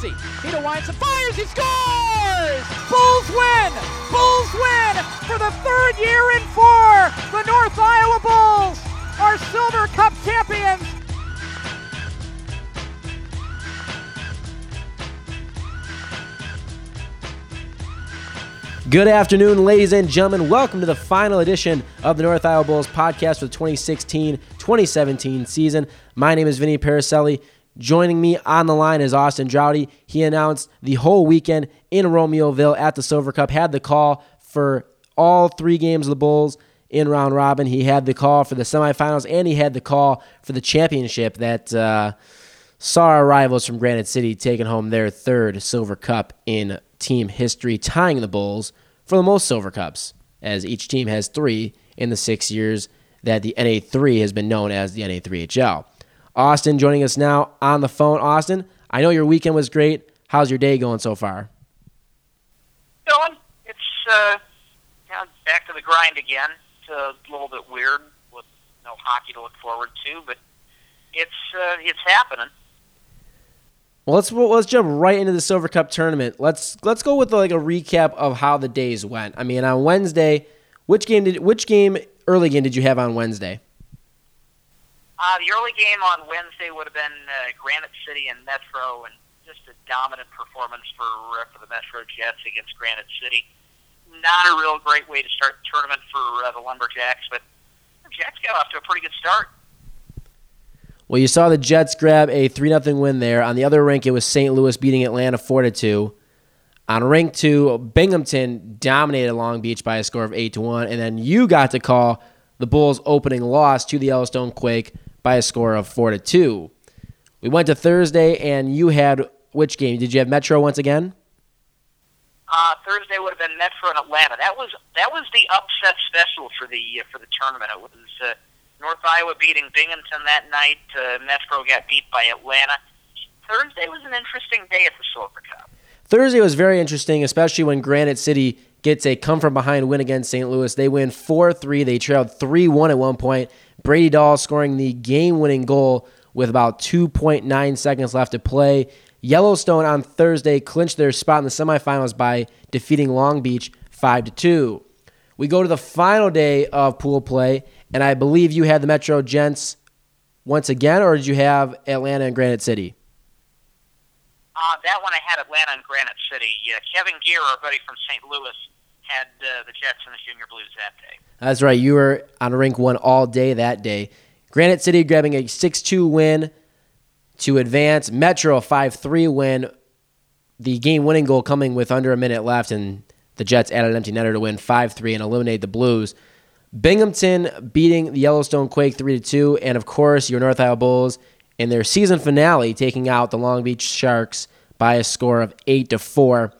Vito winds and fires. He scores! Bulls win! Bulls win for the third year in four. The North Iowa Bulls are Silver Cup champions. Good afternoon, ladies and gentlemen. Welcome to the final edition of the North Iowa Bulls podcast for the 2016 2017 season. My name is Vinnie Perricelli. Joining me on the line is Austin Draude. He announced the whole weekend in Romeoville at the Silver Cup, had the call for all three games of the Bulls in round robin. He had the call for the semifinals, and he had the call for the championship that uh, saw our rivals from Granite City taking home their third Silver Cup in team history, tying the Bulls for the most Silver Cups, as each team has three in the six years that the NA3 has been known as the NA3HL. Austin joining us now on the phone. Austin, I know your weekend was great. How's your day going so far? Going. It's uh, you know, back to the grind again. It's a little bit weird with no hockey to look forward to, but it's uh, it's happening. Well, let's let's jump right into the Silver Cup tournament. Let's let's go with like a recap of how the days went. I mean, on Wednesday, which game did which game early game did you have on Wednesday? Uh, the early game on Wednesday would have been uh, Granite City and Metro, and just a dominant performance for uh, for the Metro Jets against Granite City. Not a real great way to start the tournament for uh, the Lumberjacks, but the Jets got off to a pretty good start. Well, you saw the Jets grab a 3 0 win there. On the other rink, it was St. Louis beating Atlanta 4 2. On rink two, Binghamton dominated Long Beach by a score of 8 to 1. And then you got to call the Bulls' opening loss to the Yellowstone Quake by a score of 4 to 2. We went to Thursday, and you had which game? Did you have Metro once again? Uh, Thursday would have been Metro and Atlanta. That was that was the upset special for the uh, for the tournament. It was uh, North Iowa beating Binghamton that night. Uh, Metro got beat by Atlanta. Thursday was an interesting day at the Silver Cup. Thursday was very interesting, especially when Granite City gets a come from behind win against St. Louis. They win 4 3. They trailed 3 1 at one point. Brady Dahl scoring the game winning goal with about 2.9 seconds left to play. Yellowstone on Thursday clinched their spot in the semifinals by defeating Long Beach 5 2. We go to the final day of pool play, and I believe you had the Metro Jets once again, or did you have Atlanta and Granite City? Uh, that one I had Atlanta and Granite City. Yeah, Kevin Gear, our buddy from St. Louis, had uh, the Jets and the Junior Blues that day. That's right. You were on rink one all day that day. Granite City grabbing a 6 2 win to advance. Metro a 5 3 win. The game winning goal coming with under a minute left, and the Jets added an empty netter to win 5 3 and eliminate the Blues. Binghamton beating the Yellowstone Quake 3 2, and of course, your North Iowa Bulls in their season finale taking out the Long Beach Sharks by a score of 8 to 4.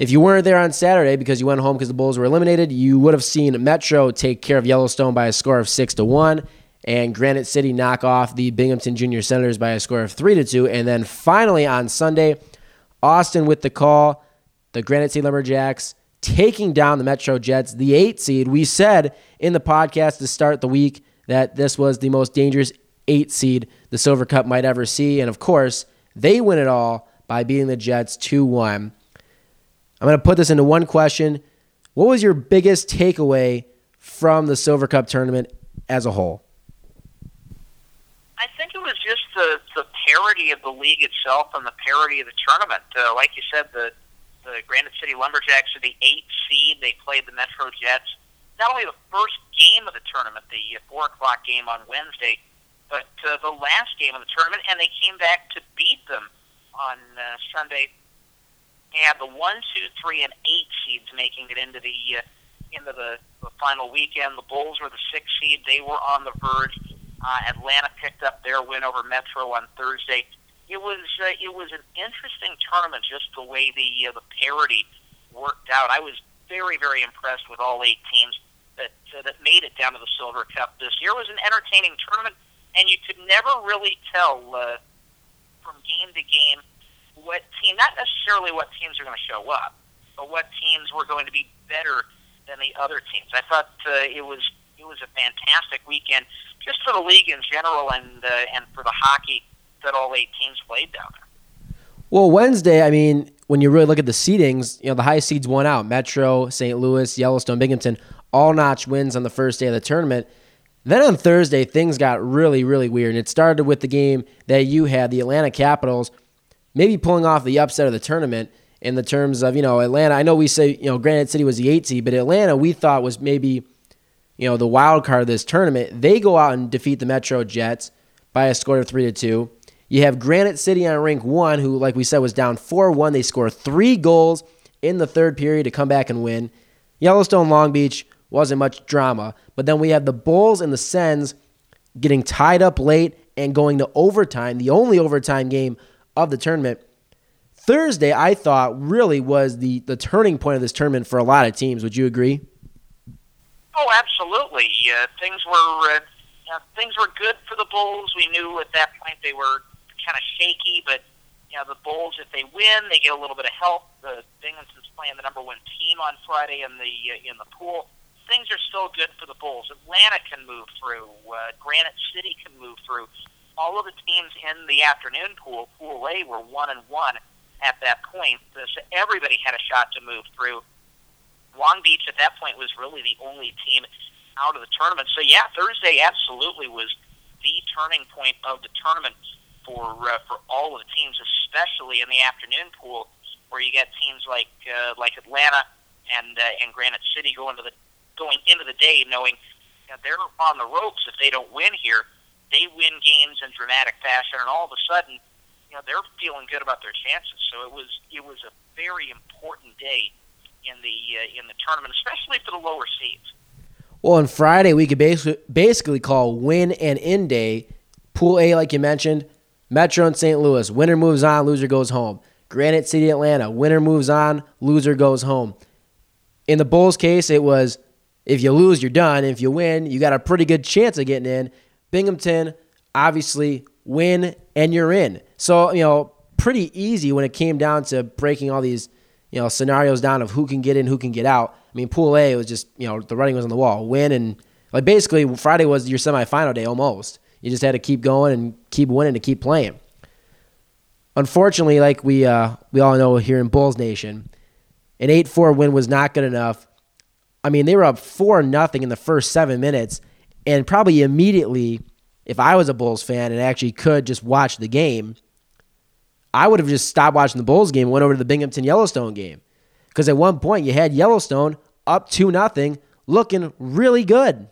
If you weren't there on Saturday because you went home because the Bulls were eliminated, you would have seen Metro take care of Yellowstone by a score of 6 to 1 and Granite City knock off the Binghamton Junior Senators by a score of 3 to 2 and then finally on Sunday, Austin with the call, the Granite City Lumberjacks taking down the Metro Jets, the 8 seed. We said in the podcast to start the week that this was the most dangerous 8 seed the Silver Cup might ever see and of course, they win it all by beating the Jets 2-1. I'm going to put this into one question. What was your biggest takeaway from the Silver Cup tournament as a whole? I think it was just the, the parity of the league itself and the parity of the tournament. Uh, like you said, the, the Granite City Lumberjacks are the eight seed. They played the Metro Jets. Not only the first game of the tournament, the uh, 4 o'clock game on Wednesday, but uh, the last game of the tournament, and they came back to beat them on uh, Sunday had the one, two, three, and eight seeds making it into the uh, into the, the final weekend. The Bulls were the six seed; they were on the verge. Uh, Atlanta picked up their win over Metro on Thursday. It was uh, it was an interesting tournament, just the way the uh, the parity worked out. I was very very impressed with all eight teams that uh, that made it down to the Silver Cup this year. It was an entertaining tournament, and you could never really tell uh, from game to game what team, not necessarily what teams are going to show up, but what teams were going to be better than the other teams. I thought uh, it was it was a fantastic weekend just for the league in general and uh, and for the hockey that all eight teams played down there. Well, Wednesday, I mean, when you really look at the seedings, you know, the high seeds won out. Metro, St. Louis, Yellowstone, Binghamton, all notch wins on the first day of the tournament. Then on Thursday, things got really, really weird. And it started with the game that you had, the Atlanta Capitals, maybe pulling off the upset of the tournament in the terms of, you know, Atlanta. I know we say, you know, Granite City was the eight seed, but Atlanta we thought was maybe, you know, the wild card of this tournament. They go out and defeat the Metro Jets by a score of three to two. You have Granite City on rank one, who, like we said, was down 4 1. They score three goals in the third period to come back and win. Yellowstone Long Beach wasn't much drama. But then we have the Bulls and the Sens getting tied up late and going to overtime, the only overtime game of the tournament. Thursday, I thought, really was the, the turning point of this tournament for a lot of teams. Would you agree? Oh, absolutely. Uh, things were uh, uh, things were good for the Bulls. We knew at that point they were kind of shaky, but you know the Bulls, if they win, they get a little bit of help. The Binghamton's playing the number one team on Friday in the uh, in the pool. Things are still good for the Bulls. Atlanta can move through. Uh, Granite City can move through. All of the teams in the afternoon pool, Pool A, were one and one at that point. So everybody had a shot to move through. Long Beach at that point was really the only team out of the tournament. So yeah, Thursday absolutely was the turning point of the tournament for uh, for all of the teams, especially in the afternoon pool, where you get teams like uh, like Atlanta and uh, and Granite City going to the going into the day knowing they're on the ropes if they don't win here. They win games in dramatic fashion, and all of a sudden, you know, they're feeling good about their chances. So it was it was a very important day in the uh, in the tournament, especially for the lower seeds. Well, on Friday we could basically basically call win and in day. Pool A, like you mentioned, Metro and St. Louis. Winner moves on, loser goes home. Granite City, Atlanta. Winner moves on, loser goes home. In the Bulls case, it was if you lose, you're done. If you win, you got a pretty good chance of getting in. Binghamton, obviously, win and you're in. So, you know, pretty easy when it came down to breaking all these, you know, scenarios down of who can get in, who can get out. I mean, Pool A was just, you know, the writing was on the wall. Win and, like, basically, Friday was your semifinal day almost. You just had to keep going and keep winning to keep playing. Unfortunately, like we uh, we all know here in Bulls Nation, an eight four win was not good enough. I mean, they were up four nothing in the first seven minutes, and probably immediately, if I was a Bulls fan and actually could just watch the game, I would have just stopped watching the Bulls game and went over to the Binghamton Yellowstone game. Because at one point you had Yellowstone up two nothing, looking really good. And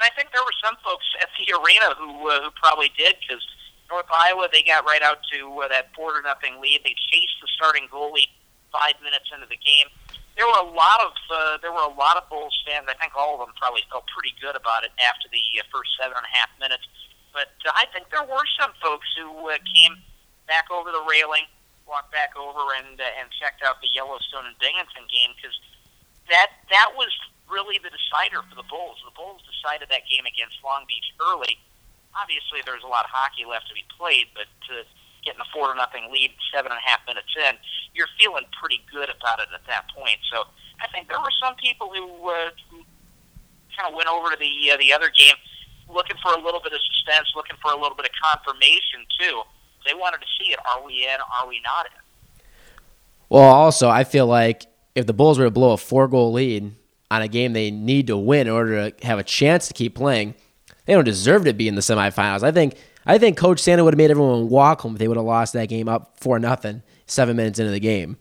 I think there were some folks at the arena who uh, who probably did because North Iowa they got right out to uh, that four to nothing lead. They chased the starting goalie five minutes into the game. There were a lot of uh, there were a lot of Bulls fans. I think all of them probably felt pretty good about it after the uh, first seven and a half minutes. But uh, I think there were some folks who uh, came back over the railing, walked back over, and uh, and checked out the Yellowstone and Binghamton game because that that was really the decider for the Bulls. The Bulls decided that game against Long Beach early. Obviously, there's a lot of hockey left to be played, but uh, getting a four to nothing lead seven and a half minutes in, you're feeling pretty good about it at that point. So I think there were some people who, uh, kind of went over to the uh, the other game looking for a little bit of suspense, looking for a little bit of confirmation too. They wanted to see it. Are we in? Are we not in? Well, also, I feel like if the Bulls were to blow a four goal lead on a game they need to win in order to have a chance to keep playing, they don't deserve to be in the semifinals. I think I think Coach Santa would have made everyone walk home if they would have lost that game up four nothing seven minutes into the game.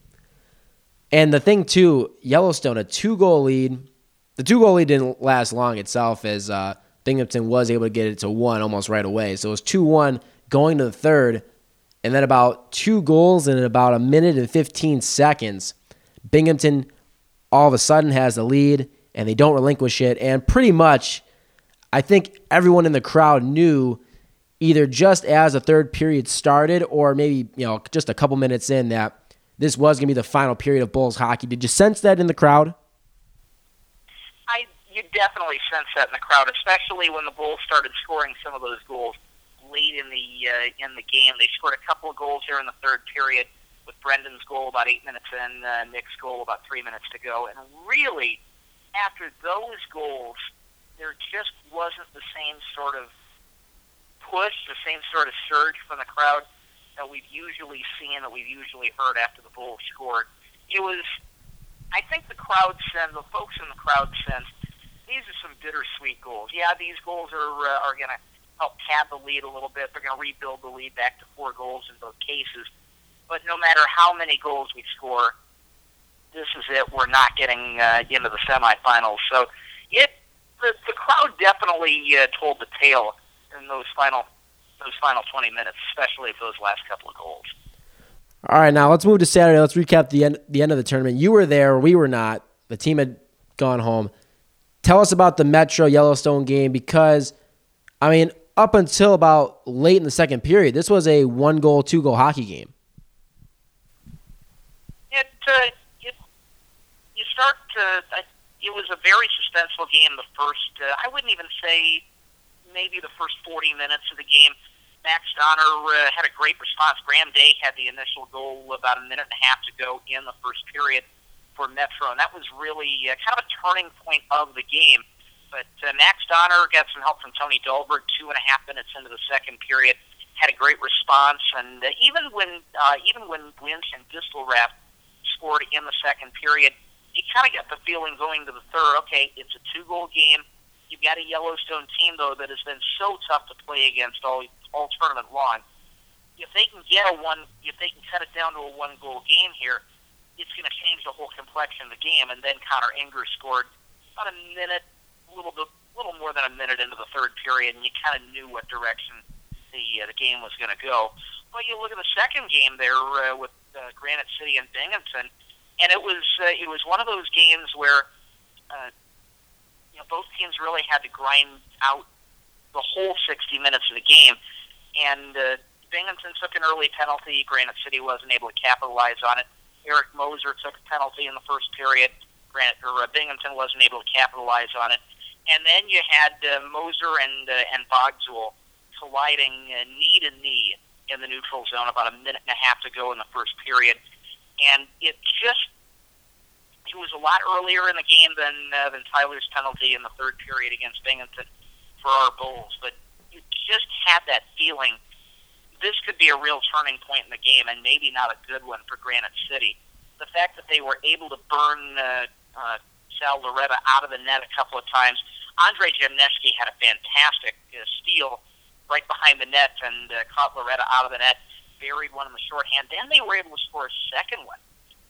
And the thing too, Yellowstone a two goal lead. The two goal lead didn't last long itself as uh, Binghamton was able to get it to one almost right away. So it was two one going to the third, and then about two goals in about a minute and fifteen seconds, Binghamton all of a sudden has the lead and they don't relinquish it. And pretty much, I think everyone in the crowd knew either just as the third period started or maybe, you know, just a couple minutes in that this was going to be the final period of Bulls hockey. Did you sense that in the crowd? I you definitely sense that in the crowd, especially when the Bulls started scoring some of those goals late in the uh, in the game. They scored a couple of goals here in the third period with Brendan's goal about eight minutes in, uh, Nick's goal about three minutes to go. And really, after those goals, there just wasn't the same sort of push, the same sort of surge from the crowd that we've usually seen, that we've usually heard after the Bulls scored. It was, I think the crowd sense, the folks in the crowd sense, these are some bittersweet goals. Yeah, these goals are uh, are going to help pad the lead a little bit. They're going to rebuild the lead back to four goals in both cases. But no matter how many goals we score, this is it. We're not getting uh, into the semifinals. So it the, the crowd definitely uh, told the tale in those final those final 20 minutes, especially those last couple of goals. All right, now let's move to Saturday. Let's recap the end the end of the tournament. You were there, we were not. The team had gone home. Tell us about the Metro Yellowstone game because, I mean, up until about late in the second period, this was a one goal, two goal hockey game. It, uh, it you start to. it was a very suspenseful game. The first, uh, I wouldn't even say maybe the first 40 minutes of the game. Max Donner uh, had a great response. Graham Day had the initial goal about a minute and a half to go in the first period for Metro, and that was really uh, kind of a turning point of the game. But uh, Max Donner got some help from Tony Dahlberg two and a half minutes into the second period. Had a great response, and uh, even when uh, even when Lynch and Distelrath scored in the second period, you kind of got the feeling going to the third. Okay, it's a two-goal game. You've got a Yellowstone team though that has been so tough to play against all all tournament long. If they can get a one, if they can cut it down to a one-goal game here, it's going to change the whole complexion of the game. And then Connor Enger scored about a minute, a little bit, a little more than a minute into the third period, and you kind of knew what direction the uh, the game was going to go. But you look at the second game there uh, with uh, Granite City and Binghamton, and it was uh, it was one of those games where uh, know, both teams really had to grind out the whole 60 minutes of the game. And uh, Binghamton took an early penalty. Granite City wasn't able to capitalize on it. Eric Moser took a penalty in the first period. Granite or uh, Binghamton wasn't able to capitalize on it. And then you had uh, Moser and uh, and Bogzul colliding uh, knee to knee in the neutral zone about a minute and a half to go in the first period, and it just it was a lot earlier in the game than uh, than Tyler's penalty in the third period against Binghamton for our Bulls, but you just had that feeling this could be a real turning point in the game, and maybe not a good one for Granite City. The fact that they were able to burn uh, uh, Sal Loretta out of the net a couple of times. Andre Jemneski had a fantastic uh, steal right behind the net and uh, caught Loretta out of the net, buried one in the shorthand. Then they were able to score a second one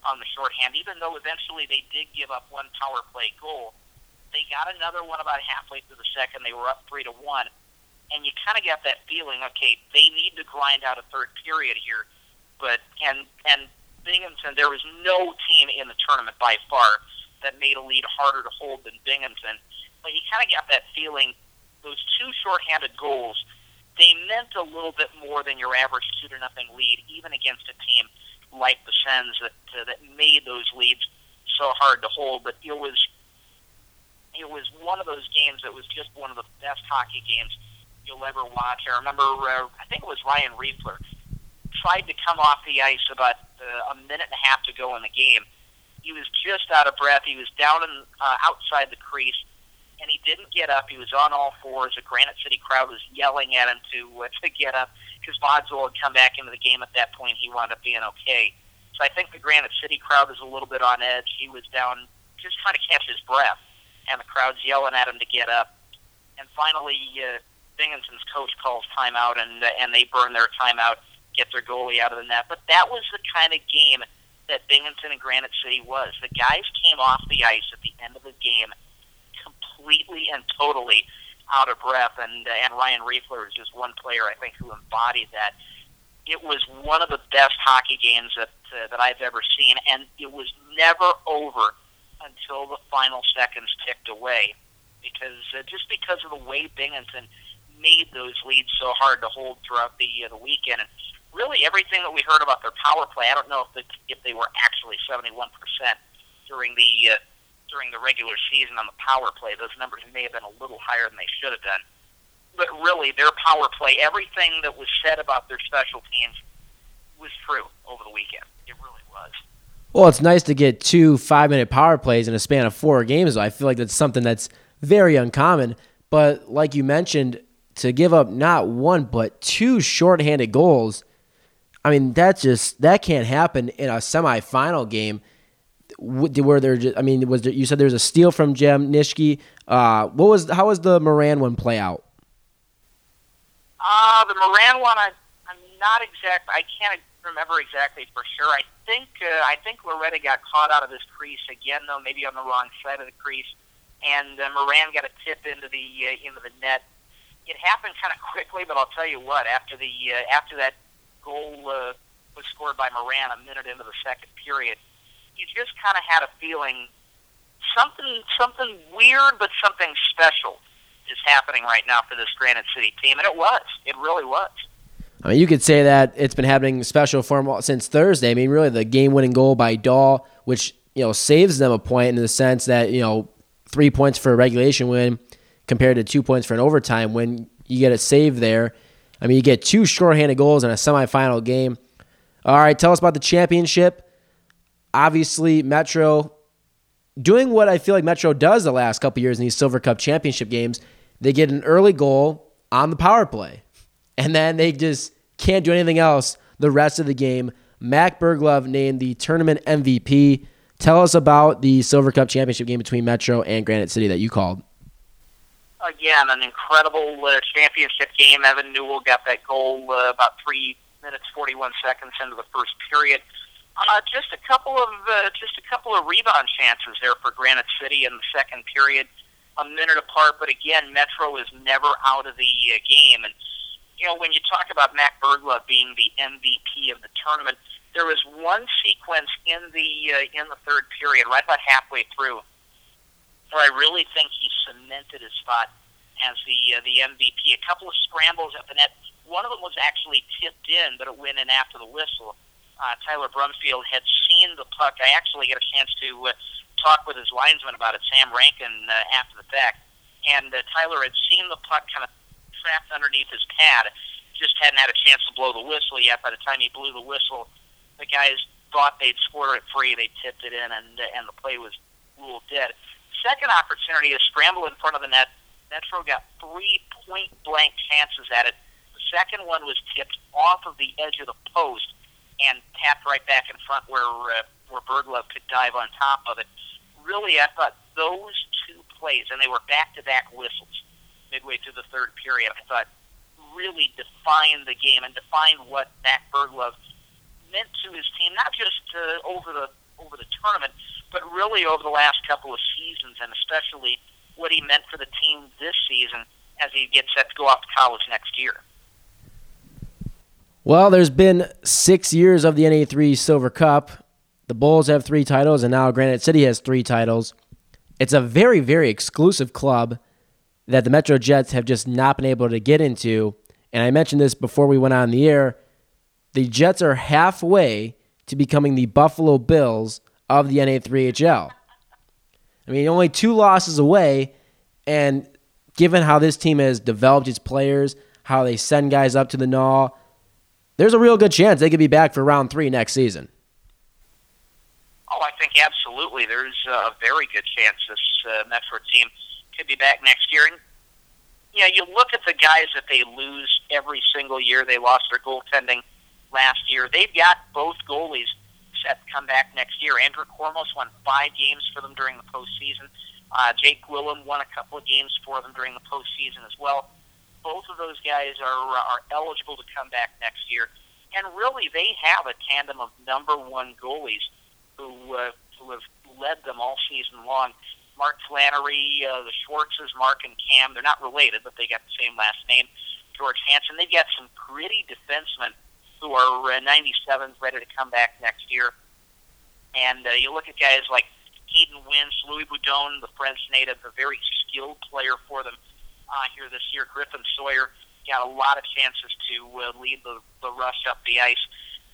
on the shorthand, even though eventually they did give up one power play goal. They got another one about halfway through the second. They were up three to one, and you kind of got that feeling. Okay, they need to grind out a third period here, but and and Binghamton, there was no team in the tournament by far that made a lead harder to hold than Binghamton. But you kind of got that feeling. Those two shorthanded goals, they meant a little bit more than your average two to nothing lead, even against a team like the Sens that uh, that made those leads so hard to hold. But it was it was one of those games that was just one of the best hockey games you'll ever watch. I remember uh, I think it was Ryan Riefler tried to come off the ice about uh, a minute and a half to go in the game. He was just out of breath. He was down in, uh, outside the crease, and he didn't get up. He was on all fours. The Granite City crowd was yelling at him to uh, to get up Bogzul had come back into the game at that point. He wound up being okay. So I think the Granite City crowd was a little bit on edge. He was down just trying to catch his breath, and the crowd's yelling at him to get up. And finally, uh, Binghamton's coach calls timeout, and and they burn their timeout, get their goalie out of the net. But that was the kind of game that Binghamton and Granite City was. The guys came off the ice at the end of the game completely and totally out of breath, and and Ryan Riefler is just one player I think who embodied that. It was one of the best hockey games that uh, that I've ever seen, and it was never over until the final seconds ticked away, because uh, just because of the way Binghamton made those leads so hard to hold throughout the uh, the weekend, and really everything that we heard about their power play. I don't know if the, if they were actually seventy one percent during the uh, during the regular season on the power play. Those numbers may have been a little higher than they should have been. But really, their power play, everything that was said about their special teams was true over the weekend. It really was. Well, it's nice to get two five minute power plays in a span of four games. I feel like that's something that's very uncommon. But like you mentioned, to give up not one but two shorthanded goals. I mean, that just that can't happen in a semifinal game where there just I mean, was there, you said there's a steal from Jem Nishke. Uh, what was how was the Moran one play out? Uh, the Moran one, I, I'm not exact. I can't remember exactly for sure. I think uh, I think Loretta got caught out of his crease again, though maybe on the wrong side of the crease, and uh, Moran got a tip into the uh, into the net. It happened kind of quickly, but I'll tell you what. After the uh, after that goal uh, was scored by Moran a minute into the second period, you just kind of had a feeling something something weird, but something special is happening right now for this Granite City team, and it was. It really was. I mean, you could say that it's been happening special for them since Thursday. I mean, really, the game-winning goal by Dahl, which you know saves them a point in the sense that you know three points for a regulation win compared to two points for an overtime win. You get a save there. I mean, you get two shorthanded goals in a semifinal game. All right, tell us about the championship. Obviously, Metro doing what I feel like Metro does the last couple years in these Silver Cup championship games. They get an early goal on the power play, and then they just can't do anything else the rest of the game. Mac Berglove named the tournament MVP. Tell us about the Silver Cup championship game between Metro and Granite City that you called. Again, an incredible uh, championship game. Evan Newell got that goal uh, about three minutes, 41 seconds into the first period. Uh, just a couple of uh, just a couple of rebound chances there for Granite City in the second period, a minute apart. But again, Metro is never out of the uh, game. And you know, when you talk about Mac Berglove being the MVP of the tournament, there was one sequence in the uh, in the third period, right about halfway through, where I really think he cemented his spot as the uh, the MVP. A couple of scrambles at the net. One of them was actually tipped in, but it went in after the whistle uh, Tyler Brumfield had seen the puck. I actually get a chance to uh, talk with his linesman about it, Sam Rankin, uh, after the fact. And uh, Tyler had seen the puck kind of trapped underneath his pad, just hadn't had a chance to blow the whistle yet. By the time he blew the whistle, the guys thought they'd scored it free. They tipped it in, and uh, and the play was ruled dead. Second opportunity to scramble in front of the net. Metro got three point blank chances at it. The second one was tipped off of the edge of the post and tapped right back in front where uh, where Berglove could dive on top of it. Really, I thought those two plays, and they were back-to-back whistles midway through the third period. I thought really defined the game and defined what Mac Berglove meant to his team, not just uh, over the over the tournament, but really over the last couple of seasons, and especially what he meant for the team this season as he gets set to go off to college next year. Well, there's been six years of the NA3 Silver Cup. The Bulls have three titles, and now Granite City has three titles. It's a very, very exclusive club that the Metro Jets have just not been able to get into. And I mentioned this before we went on the air. The Jets are halfway to becoming the Buffalo Bills of the NA3HL. I mean, only two losses away. And given how this team has developed its players, how they send guys up to the NAW, there's a real good chance they could be back for round three next season. Oh, I think absolutely. There's a very good chance this uh, Metro team could be back next year. And yeah, you look at the guys that they lose every single year. They lost their goaltending last year. They've got both goalies set to come back next year. Andrew Kormos won five games for them during the postseason. Uh, Jake Gwillim won a couple of games for them during the postseason as well both of those guys are are eligible to come back next year. And really, they have a tandem of number one goalies who uh, who have led them all season long. Mark Flannery, uh, the Schwartzes, Mark and Cam, they're not related, but they got the same last name. George Hansen. They've got some pretty defensemen who are uh, 97s ready to come back next year. And uh, you look at guys like Hayden Winch, Louis Boudon, the French native, a very skilled player for them uh, here this year. Griffin Sawyer got a lot of chances to uh, lead the, the rush up the ice.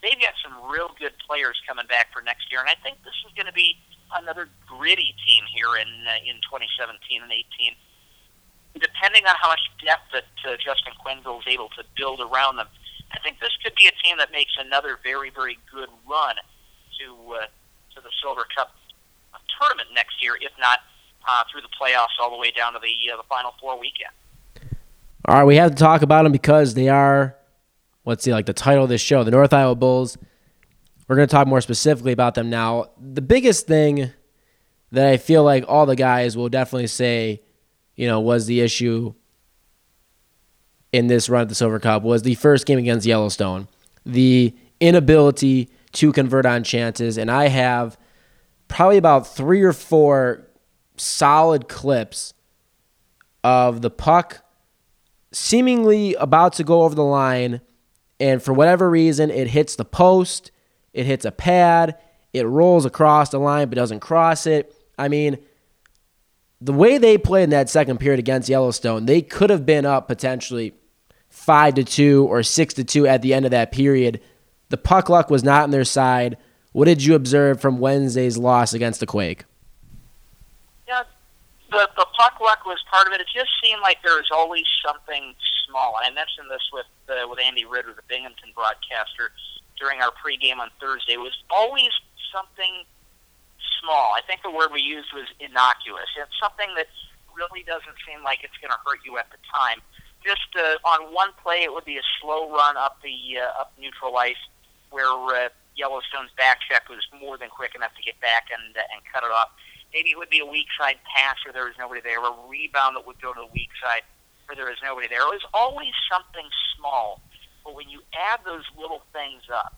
They've got some real good players coming back for next year, and I think this is going to be another gritty team here in uh, in 2017 and 18. Depending on how much depth that uh, Justin Quenneville is able to build around them, I think this could be a team that makes another very, very good run to uh, to the Silver Cup tournament next year, if not uh, through the playoffs all the way down to the uh, the Final Four weekend. All right, we have to talk about them because they are, let's see, like the title of this show, the North Iowa Bulls. We're going to talk more specifically about them now. The biggest thing that I feel like all the guys will definitely say, you know, was the issue in this run at the Silver Cup was the first game against Yellowstone. The inability to convert on chances. And I have probably about three or four solid clips of the puck seemingly about to go over the line. And for whatever reason, it hits the post, it hits a pad, it rolls across the line but doesn't cross it. I mean, the way they played in that second period against Yellowstone, they could have been up potentially five to two or six to two at the end of that period. The puck luck was not on their side. What did you observe from Wednesday's loss against the Quake? Yeah, the the puck luck was part of it. It just seemed like there was always something small. I mentioned this with uh, with Andy Ritter, the Binghamton broadcaster, during our pregame on Thursday. It was always something small. I think the word we used was innocuous. It's something that really doesn't seem like it's going to hurt you at the time. Just uh, on one play, it would be a slow run up the uh, up neutral ice, where uh, Yellowstone's back check was more than quick enough to get back and uh, and cut it off. Maybe it would be a weak side pass where there was nobody there, a rebound that would go to the weak side where there was nobody there. It was always something small, but when you add those little things up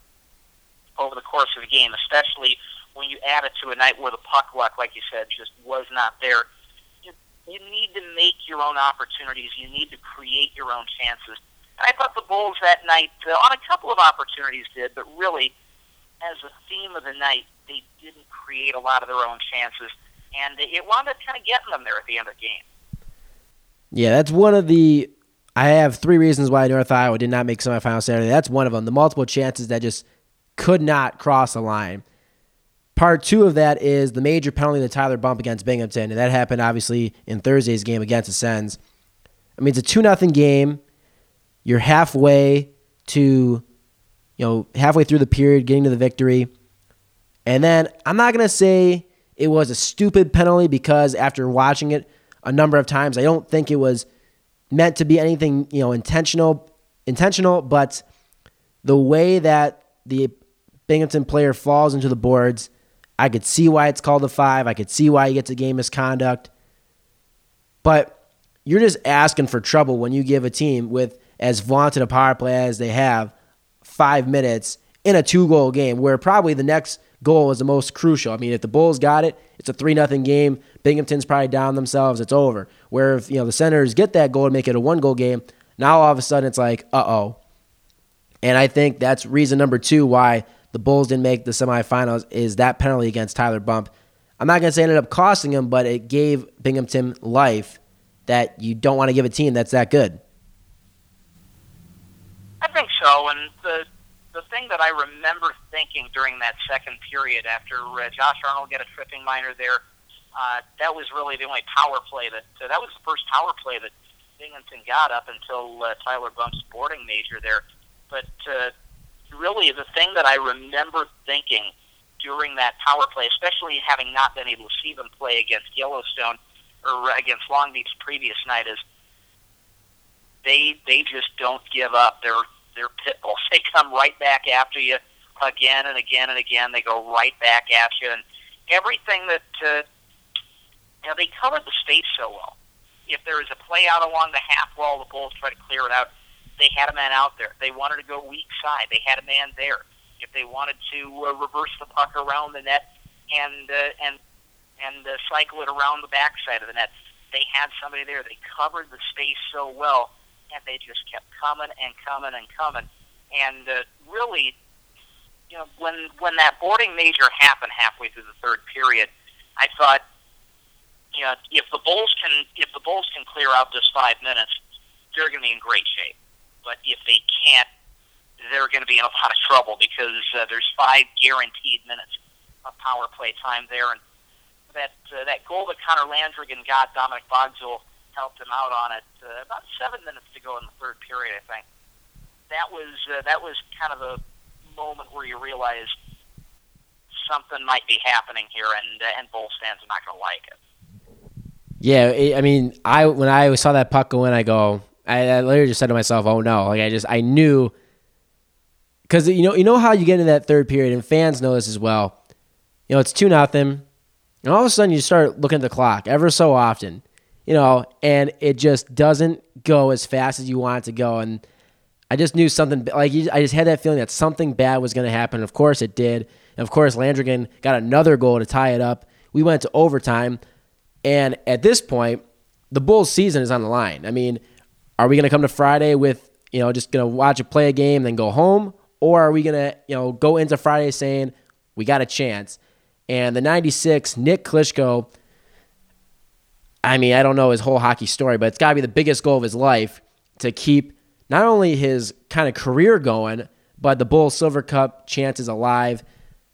over the course of a game, especially when you add it to a night where the puck luck, like you said, just was not there, you, you need to make your own opportunities. You need to create your own chances. And I thought the Bulls that night, uh, on a couple of opportunities, did, but really, as a theme of the night, they didn't create a lot of their own chances, and it wound up kind of getting them there at the end of the game. Yeah, that's one of the. I have three reasons why North Iowa did not make semifinal Saturday. That's one of them. The multiple chances that just could not cross the line. Part two of that is the major penalty the Tyler bump against Binghamton, and that happened obviously in Thursday's game against the Sens. I mean, it's a two nothing game. You're halfway to, you know, halfway through the period, getting to the victory, and then I'm not gonna say it was a stupid penalty because after watching it a number of times, I don't think it was meant to be anything, you know, intentional, intentional, but the way that the Binghamton player falls into the boards I could see why it's called a five. I could see why he gets a game misconduct. But you're just asking for trouble when you give a team with as vaunted a power play as they have five minutes in a two goal game where probably the next goal is the most crucial. I mean, if the Bulls got it, it's a three nothing game. Binghamton's probably down themselves. It's over. Where if you know the Senators get that goal to make it a one goal game, now all of a sudden it's like, uh oh. And I think that's reason number two why the Bulls didn't make the semifinals is that penalty against Tyler Bump. I'm not going to say it ended up costing him, but it gave Binghamton life that you don't want to give a team that's that good. I think so, and the thing that I remember thinking during that second period after uh, Josh Arnold got a tripping minor there, uh, that was really the only power play that uh, that was the first power play that Binghamton got up until uh, Tyler Bump's boarding major there. But uh, really the thing that I remember thinking during that power play, especially having not been able to see them play against Yellowstone or against Long Beach previous night, is they they just don't give up. They're they're pit bulls. They come right back after you again and again and again. They go right back at you, and everything that uh, you know they cover the space so well. If there is a play out along the half wall, the Bulls try to clear it out they had a man out there. They wanted to go weak side. They had a man there. If they wanted to uh, reverse the puck around the net and uh, and and uh, cycle it around the backside of the net, they had somebody there. They covered the space so well, and they just kept coming and coming and coming. And uh, really, you know, when when that boarding major happened halfway through the third period, I thought, you know, if the Bulls can if the Bulls can clear out this five minutes, they're going to be in great shape but if they can't, they're going to be in a lot of trouble because uh, there's five guaranteed minutes of power play time there, and that uh, that goal that Connor Landrigan got, Dominic Bogzul helped him out on it. Uh, about seven minutes to go in the third period, I think. That was uh, that was kind of a moment where you realize something might be happening here, and uh, and are not going to like it. Yeah, I mean, I when I saw that puck go in, I go, I, I literally just said to myself, "Oh no!" Like I just I knew because you know you know how you get into that third period, and fans know this as well. You know, it's two nothing, and all of a sudden you start looking at the clock ever so often. You know, and it just doesn't go as fast as you want it to go, and I just knew something like I just had that feeling that something bad was going to happen. Of course, it did. And of course, Landrigan got another goal to tie it up. We went to overtime, and at this point, the Bulls' season is on the line. I mean, are we going to come to Friday with you know just going to watch it play a game, then go home, or are we going to you know go into Friday saying we got a chance? And the '96 Nick Klitschko. I mean, I don't know his whole hockey story, but it's got to be the biggest goal of his life to keep not only his kind of career going, but the Bulls Silver Cup chances alive.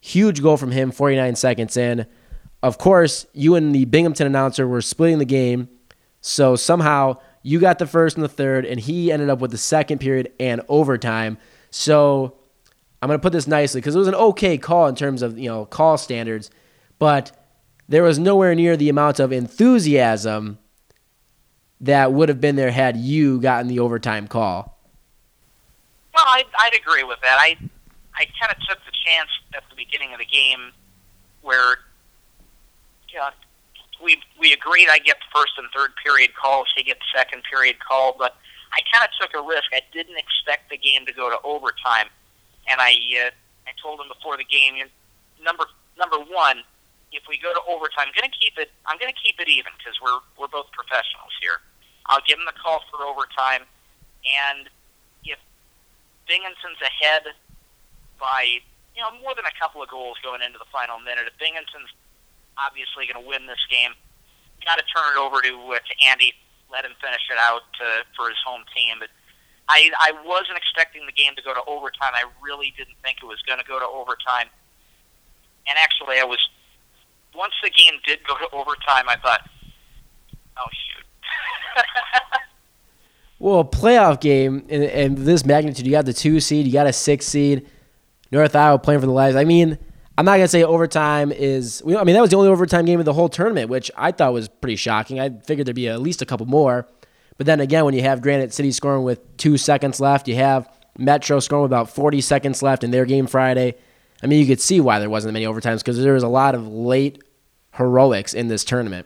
Huge goal from him, 49 seconds in. Of course, you and the Binghamton announcer were splitting the game. So somehow you got the first and the third, and he ended up with the second period and overtime. So I'm going to put this nicely because it was an okay call in terms of you know call standards, but there was nowhere near the amount of enthusiasm that would have been there had you gotten the overtime call. Well, I'd, I'd agree with that. I I kind of took the chance at the beginning of the game where you know, we we agreed I get the first and third period calls, he get the second period call, but I kind of took a risk. I didn't expect the game to go to overtime, and I uh, I told him before the game, number number one, if we go to overtime, I'm to keep it. I'm to keep it even because we're we're both professionals here. I'll give him the call for overtime, and if Binghamton's ahead by you know more than a couple of goals going into the final minute, if Binghamton's obviously going to win this game, got to turn it over to uh, to Andy, let him finish it out uh, for his home team. But I I wasn't expecting the game to go to overtime. I really didn't think it was going to go to overtime. And actually, I was once the game did go to overtime, I thought, oh shoot well, a playoff game and, in, this magnitude, you got the two seed, you got a six seed, North Iowa playing for the lives. I mean, I'm not gonna say overtime is. I mean, that was the only overtime game of the whole tournament, which I thought was pretty shocking. I figured there'd be at least a couple more. But then again, when you have Granite City scoring with two seconds left, you have Metro scoring with about 40 seconds left in their game Friday. I mean, you could see why there wasn't many overtimes because there was a lot of late heroics in this tournament.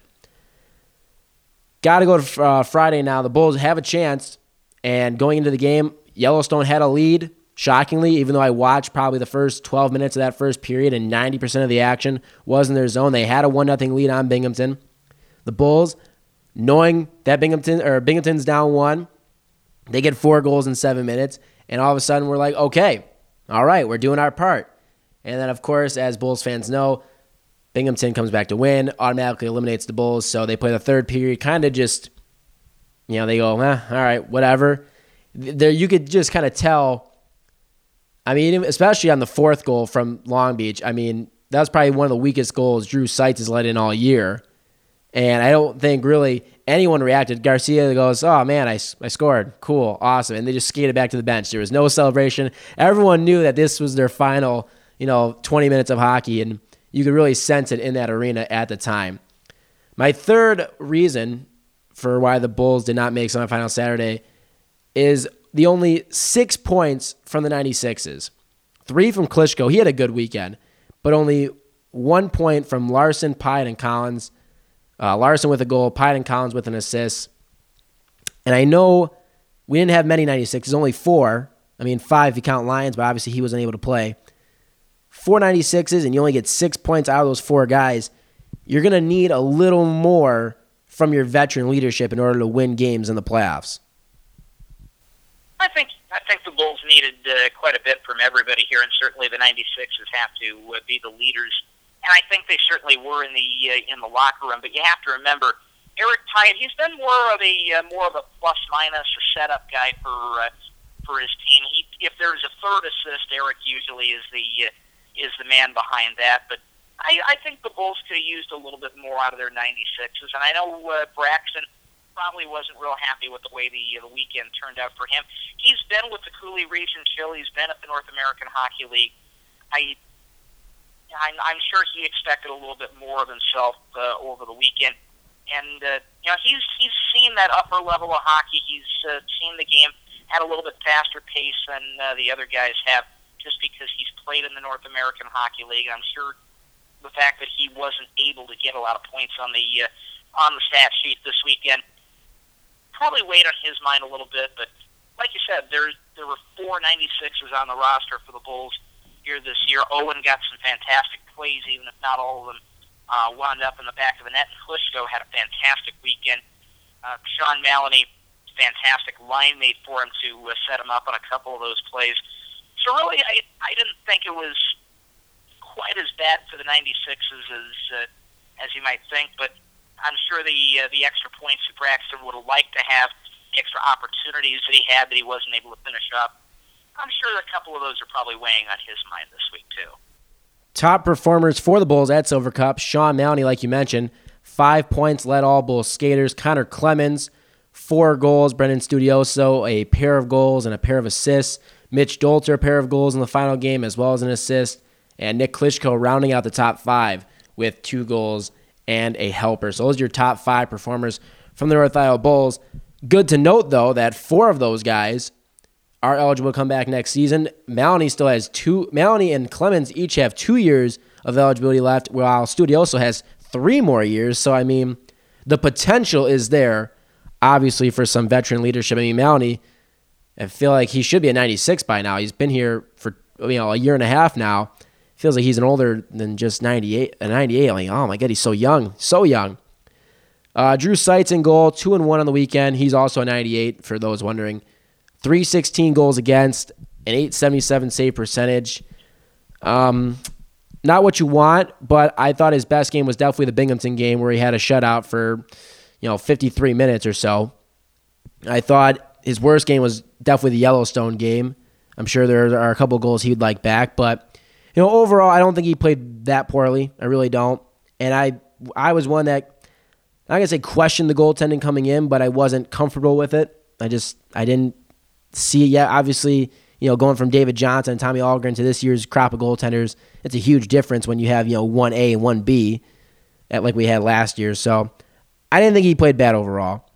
Got to go to uh, Friday now. The Bulls have a chance. And going into the game, Yellowstone had a lead, shockingly, even though I watched probably the first 12 minutes of that first period and 90% of the action was in their zone. They had a 1 0 lead on Binghamton. The Bulls, knowing that Binghamton or Binghamton's down one, they get four goals in seven minutes. And all of a sudden, we're like, okay, all right, we're doing our part. And then, of course, as Bulls fans know, Binghamton comes back to win, automatically eliminates the Bulls. So they play the third period, kind of just, you know, they go, eh, all right, whatever. There, you could just kind of tell. I mean, especially on the fourth goal from Long Beach. I mean, that was probably one of the weakest goals Drew Seitz has let in all year. And I don't think really anyone reacted. Garcia goes, "Oh man, I, I scored! Cool, awesome!" And they just skated back to the bench. There was no celebration. Everyone knew that this was their final, you know, 20 minutes of hockey, and you could really sense it in that arena at the time. My third reason for why the Bulls did not make semifinal Saturday is the only six points from the 96s. Three from Klitschko. He had a good weekend, but only one point from Larson, Pyatt, and Collins. Uh, Larson with a goal, Pyatt and Collins with an assist. And I know we didn't have many 96s, only four. I mean, five if you count Lyons, but obviously he wasn't able to play. 496s and you only get six points out of those four guys, you're going to need a little more from your veteran leadership in order to win games in the playoffs. I think I think the Bulls needed uh, quite a bit from everybody here, and certainly the 96ers have to uh, be the leaders. And I think they certainly were in the uh, in the locker room. But you have to remember, Eric Pyatt, he's been more of a uh, more of a plus minus or setup guy for uh, for his team. He, if there's a third assist, Eric usually is the uh, is the man behind that. But I, I think the Bulls could have used a little bit more out of their 96s. And I know uh, Braxton probably wasn't real happy with the way the, uh, the weekend turned out for him. He's been with the Coulee Region Chill. He's been at the North American Hockey League. I, I'm, I'm sure he expected a little bit more of himself uh, over the weekend. And uh, you know he's he's seen that upper level of hockey. He's uh, seen the game at a little bit faster pace than uh, the other guys have, just because he's played in the North American Hockey League. I'm sure the fact that he wasn't able to get a lot of points on the uh, on the stat sheet this weekend probably weighed on his mind a little bit. But like you said, there there were four 96s on the roster for the Bulls here this year. Owen got some fantastic plays, even if not all of them uh, wound up in the back of the net. Klitschko had a fantastic weekend. Uh, Sean Maloney, fantastic line mate for him to uh, set him up on a couple of those plays. So really, I I didn't think it was quite as bad for the 96s as uh, as you might think, but I'm sure the uh, the extra points that Braxton would have liked to have, the extra opportunities that he had that he wasn't able to finish up. I'm sure a couple of those are probably weighing on his mind this week too. Top performers for the Bulls at Silver Cup: Sean Maloney, like you mentioned, five points, led all Bulls skaters. Connor Clemens, four goals. Brendan Studioso, a pair of goals and a pair of assists. Mitch Dolter, a pair of goals in the final game as well as an assist. And Nick Klitschko rounding out the top five with two goals and a helper. So those are your top five performers from the North Iowa Bulls. Good to note, though, that four of those guys are eligible to come back next season. Maloney still has two. Maloney and Clemens each have two years of eligibility left, while Studioso has three more years. So I mean, the potential is there, obviously, for some veteran leadership. I mean, Maloney, I feel like he should be a 96 by now. He's been here for you know a year and a half now feels like he's an older than just 98. A 98. Like, oh my god, he's so young, so young. Uh, Drew Seitz in goal, two and one on the weekend. He's also a 98 for those wondering. 316 goals against, an 877 save percentage. Um, not what you want, but I thought his best game was definitely the Binghamton game where he had a shutout for, you know, 53 minutes or so. I thought his worst game was definitely the Yellowstone game. I'm sure there are a couple goals he'd like back, but you know, overall, I don't think he played that poorly. I really don't. And I, I was one that I'm not gonna say questioned the goaltending coming in, but I wasn't comfortable with it. I just I didn't see it yet. Obviously, you know, going from David Johnson and Tommy Ahlgren to this year's crop of goaltenders, it's a huge difference when you have you know one A and one B, at like we had last year. So I didn't think he played bad overall.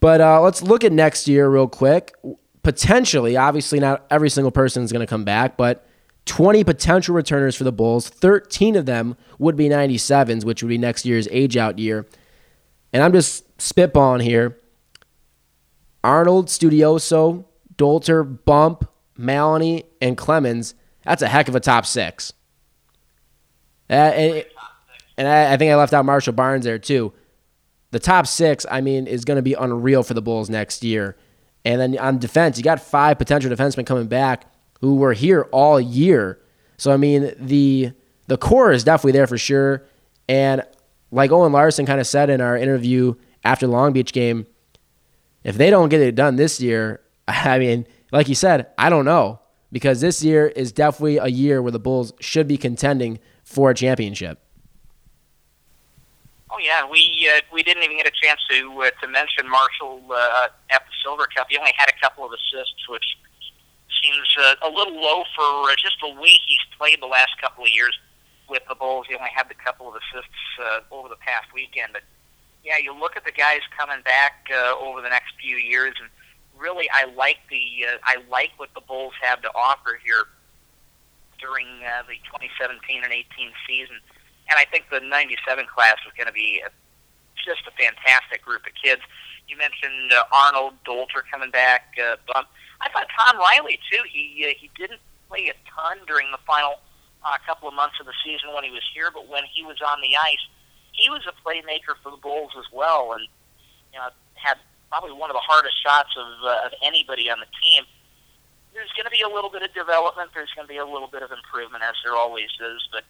But uh, let's look at next year real quick. Potentially, obviously, not every single person is going to come back, but 20 potential returners for the Bulls. 13 of them would be 97s, which would be next year's age out year. And I'm just spitballing here. Arnold, Studioso, Dolter, Bump, Maloney, and Clemens. That's a heck of a top six. Uh, and, and I, I think I left out Marshall Barnes there too. The top six, I mean, is going to be unreal for the Bulls next year. And then on defense, you got five potential defensemen coming back who were here all year. So I mean the the core is definitely there for sure. And like Owen Larson kind of said in our interview after the Long Beach game, if they don't get it done this year, I mean, like you said, I don't know because this year is definitely a year where the Bulls should be contending for a championship. Oh yeah, we uh, we didn't even get a chance to uh, to mention Marshall uh, at the Silver Cup. He only had a couple of assists, which seems uh, a little low for uh, just the way he's played the last couple of years with the Bulls. He only had a couple of assists uh, over the past weekend, but yeah, you look at the guys coming back uh, over the next few years, and really, I like the uh, I like what the Bulls have to offer here during uh, the 2017 and 18 season, and I think the 97 class is going to be a, just a fantastic group of kids. You mentioned uh, Arnold Dolter coming back, uh, Bump. I thought Tom Riley too. He uh, he didn't play a ton during the final uh, couple of months of the season when he was here, but when he was on the ice, he was a playmaker for the Bulls as well, and you know had probably one of the hardest shots of uh, of anybody on the team. There's going to be a little bit of development. There's going to be a little bit of improvement, as there always is. But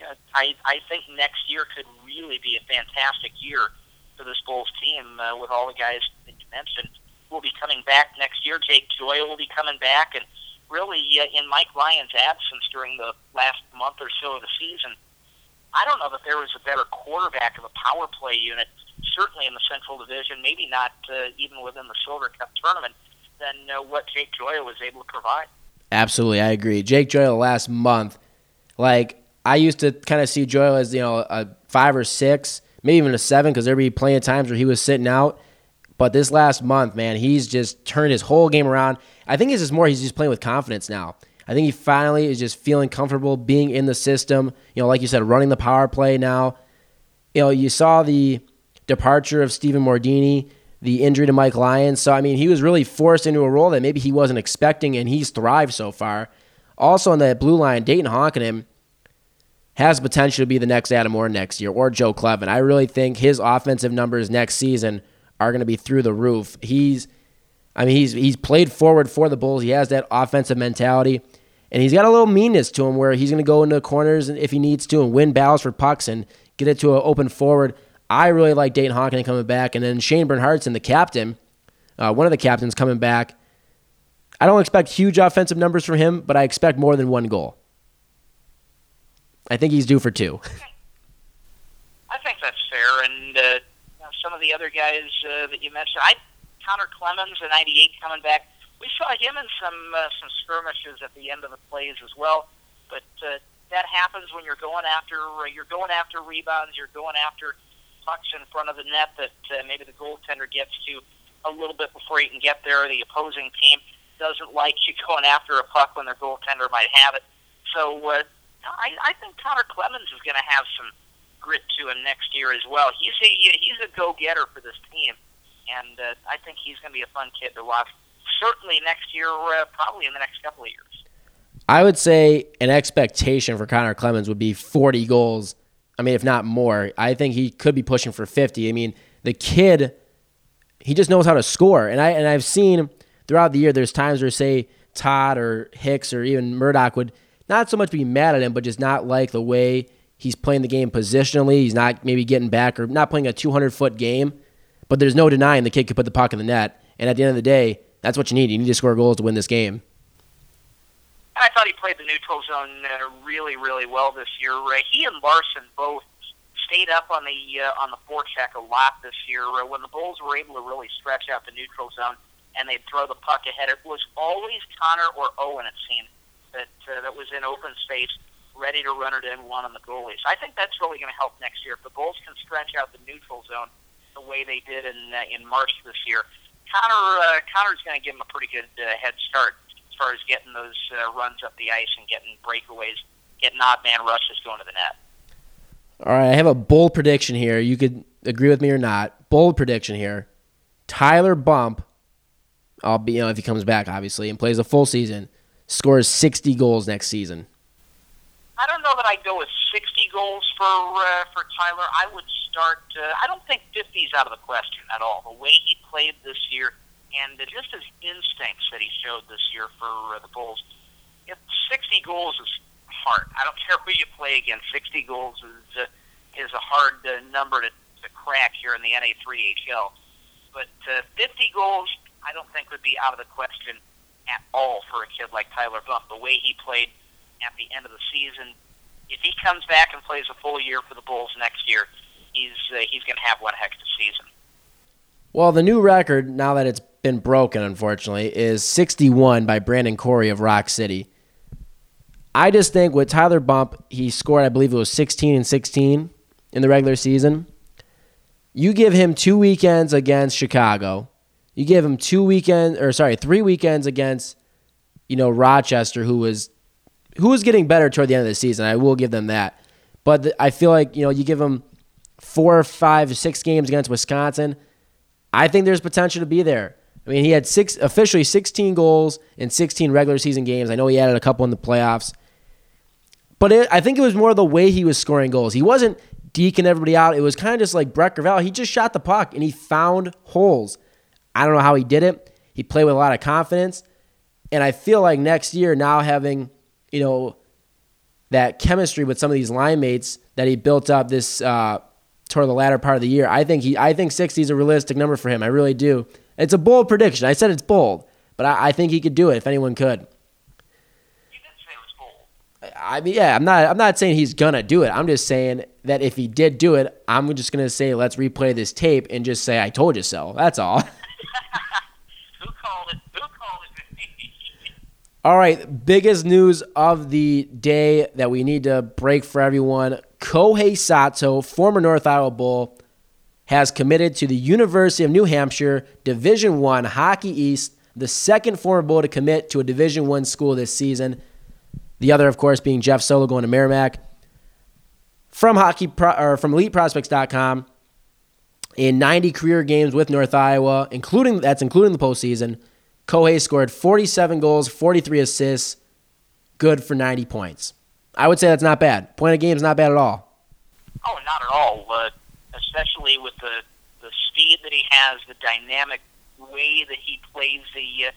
you know, I I think next year could really be a fantastic year for this Bulls team uh, with all the guys that you mentioned will be coming back next year. Jake Joy will be coming back, and really uh, in Mike Lyon's absence during the last month or so of the season, I don't know that there was a better quarterback of a power play unit, certainly in the Central Division, maybe not uh, even within the Silver Cup tournament, than uh, what Jake Joy was able to provide. Absolutely, I agree. Jake Joy last month, like I used to kind of see Joy as you know a five or six, maybe even a seven because there'd be plenty of times where he was sitting out. But this last month, man, he's just turned his whole game around. I think it's just more he's just playing with confidence now. I think he finally is just feeling comfortable being in the system. You know, like you said, running the power play now. You know, you saw the departure of Stephen Mordini, the injury to Mike Lyons. So, I mean, he was really forced into a role that maybe he wasn't expecting, and he's thrived so far. Also, on that blue line, Dayton Honkanen has potential to be the next Adam Moore next year or Joe Clevin. I really think his offensive numbers next season are going to be through the roof. He's, I mean, he's he's played forward for the Bulls. He has that offensive mentality. And he's got a little meanness to him where he's going to go into corners if he needs to and win battles for pucks and get it to an open forward. I really like Dayton Honkanen coming back. And then Shane Bernhardsson, the captain, uh, one of the captains coming back. I don't expect huge offensive numbers from him, but I expect more than one goal. I think he's due for two. I think that's fair. And uh, some of the other guys uh, that you mentioned, I Connor Clemens, the 98 coming back we saw him in some uh, some skirmishes at the end of the plays as well. But uh, that happens when you're going after uh, you're going after rebounds, you're going after pucks in front of the net that uh, maybe the goaltender gets to a little bit before you can get there. The opposing team doesn't like you going after a puck when their goaltender might have it. So uh, I, I think Connor Clemens is going to have some grit to him next year as well. He's a he's a go getter for this team, and uh, I think he's going to be a fun kid to watch certainly next year, uh, probably in the next couple of years. I would say an expectation for Connor Clemens would be 40 goals. I mean, if not more. I think he could be pushing for 50. I mean, the kid, he just knows how to score. And I and I've seen throughout the year, there's times where say Todd or Hicks or even Murdoch would not so much be mad at him, but just not like the way he's playing the game positionally. He's not maybe getting back or not playing a 200 foot game. But there's no denying the kid could put the puck in the net. And at the end of the day, that's what you need. You need to score goals to win this game. I thought he played the neutral zone uh, really, really well this year. Uh, he and Larson both stayed up on the uh, on the forecheck a lot this year. Uh, when the Bulls were able to really stretch out the neutral zone and they'd throw the puck ahead, it was always Connor or Owen. It seemed that uh, that was in open space, ready to run it in one on the goalies. I think that's really going to help next year if the Bulls can stretch out the neutral zone the way they did in uh, in March this year. Connor uh, Connor's going to give him a pretty good uh, head start as far as getting those uh, runs up the ice and getting breakaways, getting odd man rushes going to the net. All right, I have a bold prediction here. You could agree with me or not. Bold prediction here. Tyler Bump, I'll be you know if he comes back obviously and plays a full season, scores 60 goals next season. I don't know that I'd go with 60 goals for uh, for Tyler. I would start. Uh, I don't think 50 is out of the question at all. The way he played this year, and uh, just his instincts that he showed this year for uh, the Bulls. If 60 goals is hard. I don't care who you play against. 60 goals is uh, is a hard uh, number to, to crack here in the NA3HL. But uh, 50 goals, I don't think would be out of the question at all for a kid like Tyler Bump. The way he played at the end of the season, if he comes back and plays a full year for the Bulls next year, he's uh, he's going to have one heck of a season. Well, the new record, now that it's been broken, unfortunately, is 61 by Brandon Corey of Rock City. I just think with Tyler Bump, he scored, I believe it was 16 and 16 in the regular season. You give him two weekends against Chicago. You give him two weekends, or sorry, three weekends against, you know, Rochester, who was who was getting better toward the end of the season. I will give them that. But I feel like you know you give them four, five, six games against Wisconsin. I think there's potential to be there. I mean, he had six officially 16 goals in 16 regular season games. I know he added a couple in the playoffs, but it, I think it was more the way he was scoring goals. He wasn't deking everybody out. It was kind of just like Brett Gravel. He just shot the puck and he found holes. I don't know how he did it. He played with a lot of confidence, and I feel like next year now having you know that chemistry with some of these line mates that he built up this uh, toward the latter part of the year. I think he, I think 60 is a realistic number for him. I really do. It's a bold prediction. I said it's bold, but I, I think he could do it if anyone could. I mean, yeah, I'm not. I'm not saying he's gonna do it. I'm just saying that if he did do it, I'm just gonna say let's replay this tape and just say I told you so. That's all. Who called it? Who called it? All right, biggest news of the day that we need to break for everyone. Kohei Sato, former North Iowa Bull, has committed to the University of New Hampshire Division One Hockey East, the second former Bull to commit to a Division One school this season. The other, of course, being Jeff Solo going to Merrimack. From hockey Pro, or from EliteProspects.com, in 90 career games with North Iowa, including that's including the postseason, Kohei scored 47 goals, 43 assists, good for 90 points. I would say that's not bad. Point of game is not bad at all. Oh, not at all. Uh, especially with the the speed that he has, the dynamic way that he plays the uh,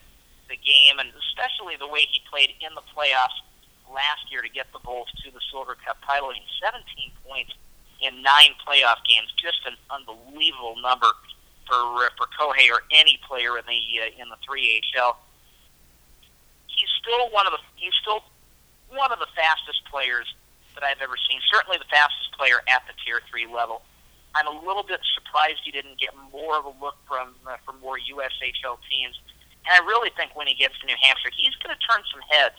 the game, and especially the way he played in the playoffs last year to get the Bulls to the Silver Cup title. He's 17 points in nine playoff games, just an unbelievable number for for Kohei or any player in the uh, in the 3HL. He's still one of the he's still one of the fastest players that I've ever seen. Certainly the fastest player at the tier three level. I'm a little bit surprised he didn't get more of a look from uh, from more USHL teams. And I really think when he gets to New Hampshire, he's going to turn some heads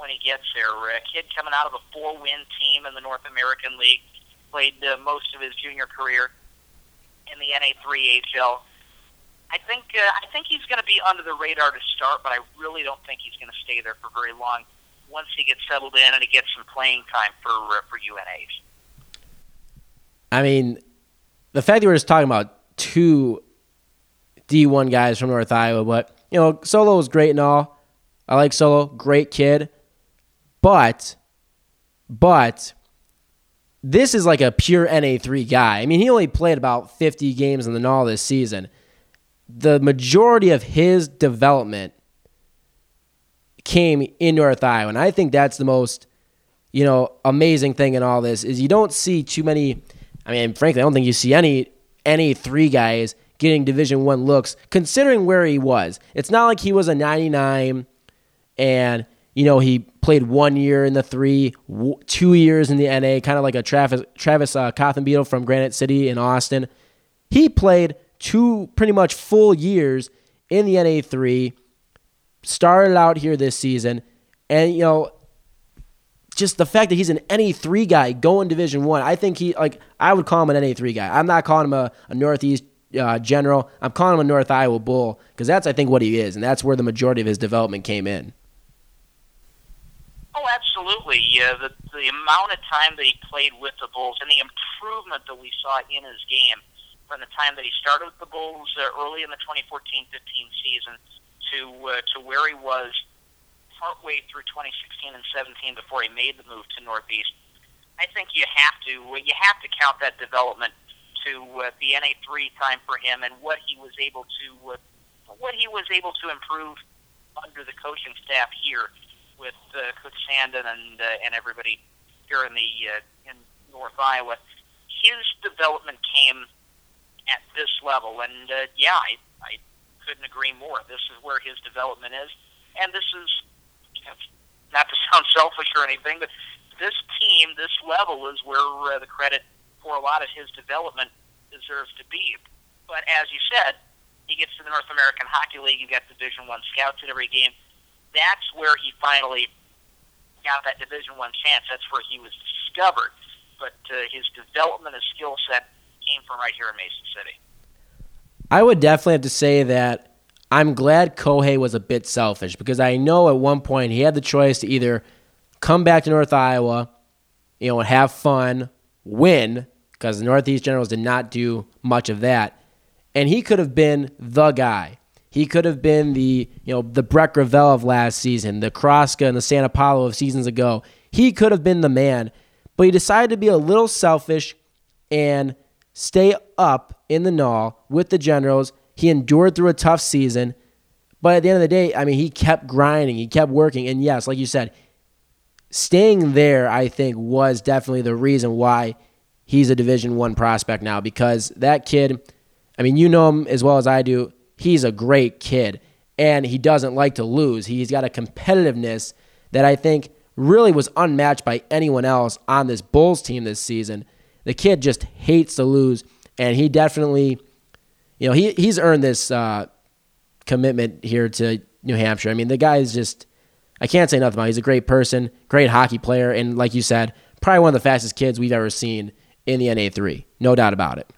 when he gets there. A kid coming out of a four-win team in the North American League, played uh, most of his junior career in the NA3HL. I think uh, I think he's going to be under the radar to start, but I really don't think he's going to stay there for very long. Once he gets settled in and he gets some playing time for uh, for UNH. I mean, the fact that we're just talking about two D1 guys from North Iowa, but you know, Solo is great and all. I like Solo, great kid, but but this is like a pure NA3 guy. I mean, he only played about 50 games in the NAL this season. The majority of his development came in North Iowa, and I think that's the most, you know, amazing thing in all this is you don't see too many I mean, frankly, I don't think you see any any three guys getting Division One looks, considering where he was. It's not like he was a 99 and you know he played one year in the three, two years in the NA, kind of like a Travis Travis uh, Cothenbeetle from Granite City in Austin. He played two pretty much full years in the NA three. Started out here this season, and you know just the fact that he's an NA three guy going Division One, I think he like I would call him an NA three guy. I'm not calling him a, a Northeast uh, general. I'm calling him a North Iowa Bull because that's I think what he is, and that's where the majority of his development came in. Absolutely. Yeah, the the amount of time that he played with the Bulls and the improvement that we saw in his game from the time that he started with the Bulls uh, early in the 2014-15 season to uh, to where he was partway through 2016 and 17 before he made the move to Northeast. I think you have to you have to count that development to uh, the NA3 time for him and what he was able to uh, what he was able to improve under the coaching staff here with uh, Coach Sandin and uh, and everybody here in the uh, in North Iowa. His development came at this level, and uh, yeah, I, I couldn't agree more. This is where his development is, and this is not to sound selfish or anything, but this team, this level, is where uh, the credit for a lot of his development deserves to be. But as you said, he gets to the North American Hockey League. You got Division One scouts at every game. That's where he finally got that Division One chance. That's where he was discovered. But uh, his development of skill set came from right here in Mason City. I would definitely have to say that I'm glad Kohei was a bit selfish because I know at one point he had the choice to either come back to North Iowa, you know, and have fun, win, because the Northeast Generals did not do much of that. And he could have been the guy. He could have been the, you know, the Brett Gravel of last season, the Kroska and the Santa Paulo of seasons ago. He could have been the man, but he decided to be a little selfish and stay up in the NAL with the Generals he endured through a tough season, but at the end of the day, I mean, he kept grinding, he kept working, and yes, like you said, staying there, I think, was definitely the reason why he's a Division One prospect now because that kid, I mean, you know him as well as I do. He's a great kid, and he doesn't like to lose. He's got a competitiveness that I think really was unmatched by anyone else on this Bulls team this season. The kid just hates to lose, and he definitely you know, he he's earned this uh, commitment here to New Hampshire. I mean, the guy is just I can't say nothing about. Him. He's a great person, great hockey player, and like you said, probably one of the fastest kids we've ever seen in the NA3. No doubt about it.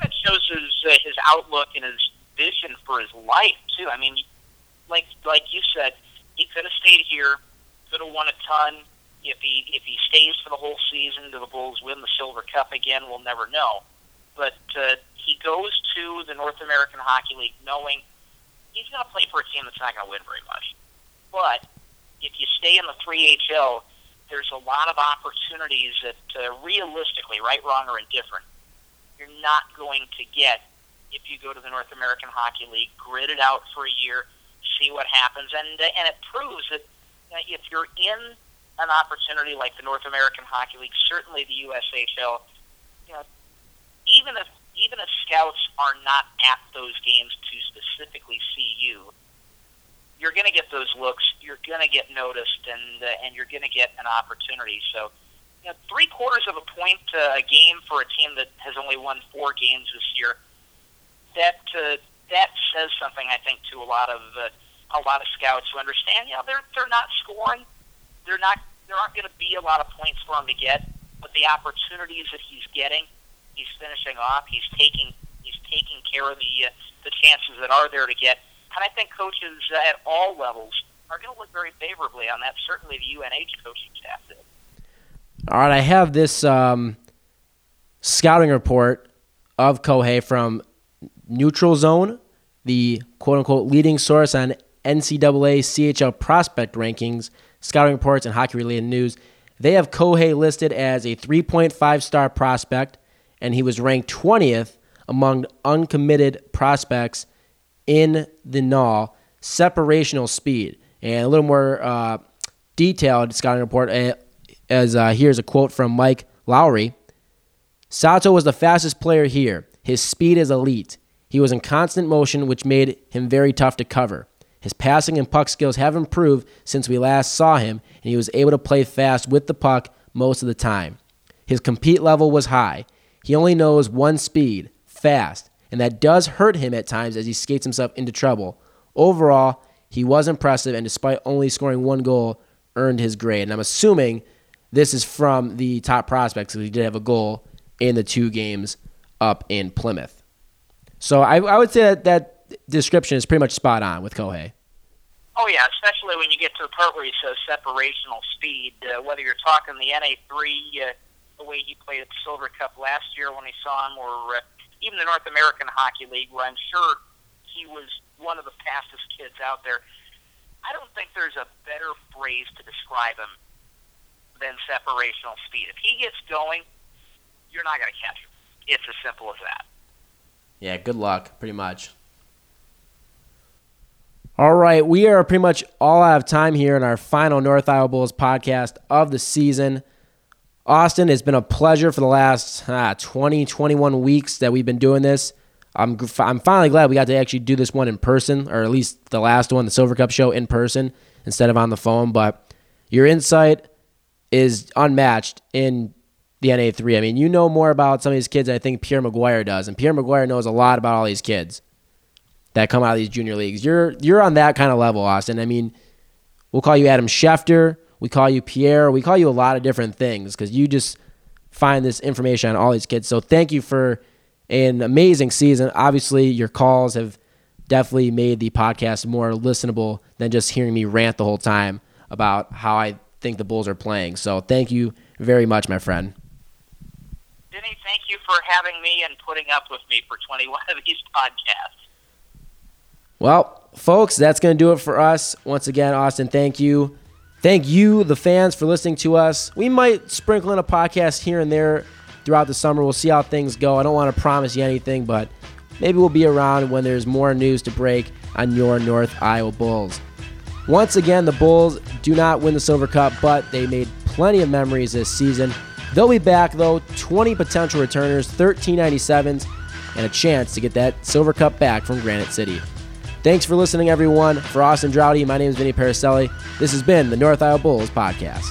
That shows his uh, his outlook and his vision for his life too. I mean, like like you said, he could have stayed here, could have won a ton. If he if he stays for the whole season, do the Bulls win the Silver Cup again? We'll never know. But uh, he goes to the North American Hockey League knowing he's going to play for a team that's not going to win very much. But if you stay in the 3HL, there's a lot of opportunities that, uh, realistically, right, wrong, or indifferent, you're not going to get if you go to the North American Hockey League, grit it out for a year, see what happens, and uh, and it proves that uh, if you're in an opportunity like the North American Hockey League, certainly the USHL, you know, even if even if scouts are not at those games to specifically see you, you're going to get those looks. You're going to get noticed, and uh, and you're going to get an opportunity. So, you know, three quarters of a point uh, a game for a team that has only won four games this year. That uh, that says something, I think, to a lot of uh, a lot of scouts who understand. You know, they're they're not scoring. They're not. There aren't going to be a lot of points for him to get, but the opportunities that he's getting, he's finishing off. He's taking he's taking care of the uh, the chances that are there to get and I think coaches uh, at all levels are going to look very favorably on that. Certainly, the UNH coaching staff did. All right, I have this um, scouting report of Kohei from Neutral Zone, the quote unquote leading source on NCAA CHL prospect rankings, scouting reports, and hockey related news. They have Kohei listed as a 3.5 star prospect, and he was ranked 20th among uncommitted prospects in the null separational speed. And a little more uh, detailed scouting report, uh, as uh, here's a quote from Mike Lowry. Sato was the fastest player here. His speed is elite. He was in constant motion, which made him very tough to cover. His passing and puck skills have improved since we last saw him, and he was able to play fast with the puck most of the time. His compete level was high. He only knows one speed, fast, and that does hurt him at times as he skates himself into trouble. Overall, he was impressive, and despite only scoring one goal, earned his grade. And I'm assuming this is from the top prospects because he did have a goal in the two games up in Plymouth. So I, I would say that that description is pretty much spot on with Kohei. Oh yeah, especially when you get to the part where he says separational speed. Uh, whether you're talking the NA3, uh, the way he played at the Silver Cup last year when he saw him, or uh, even the North American Hockey League, where I'm sure he was one of the fastest kids out there. I don't think there's a better phrase to describe him than separational speed. If he gets going, you're not going to catch him. It's as simple as that. Yeah, good luck, pretty much. All right, we are pretty much all out of time here in our final North Iowa Bulls podcast of the season. Austin, it's been a pleasure for the last ah, 20, 21 weeks that we've been doing this. I'm, I'm finally glad we got to actually do this one in person, or at least the last one, the Silver Cup show, in person instead of on the phone. But your insight is unmatched in the NA3. I mean, you know more about some of these kids than I think Pierre McGuire does, and Pierre McGuire knows a lot about all these kids that come out of these junior leagues. You're you're on that kind of level, Austin. I mean, we'll call you Adam Schefter. We call you Pierre. We call you a lot of different things because you just find this information on all these kids. So thank you for an amazing season. Obviously, your calls have definitely made the podcast more listenable than just hearing me rant the whole time about how I think the Bulls are playing. So thank you very much, my friend. Denny, thank you for having me and putting up with me for 21 of these podcasts. Well, folks, that's going to do it for us. Once again, Austin, thank you. Thank you, the fans, for listening to us. We might sprinkle in a podcast here and there throughout the summer. We'll see how things go. I don't want to promise you anything, but maybe we'll be around when there's more news to break on your North Iowa Bulls. Once again, the Bulls do not win the Silver Cup, but they made plenty of memories this season. They'll be back, though 20 potential returners, 1397s, and a chance to get that Silver Cup back from Granite City. Thanks for listening, everyone. For Austin Draude, my name is Vinnie Perricelli. This has been the North Iowa Bulls Podcast.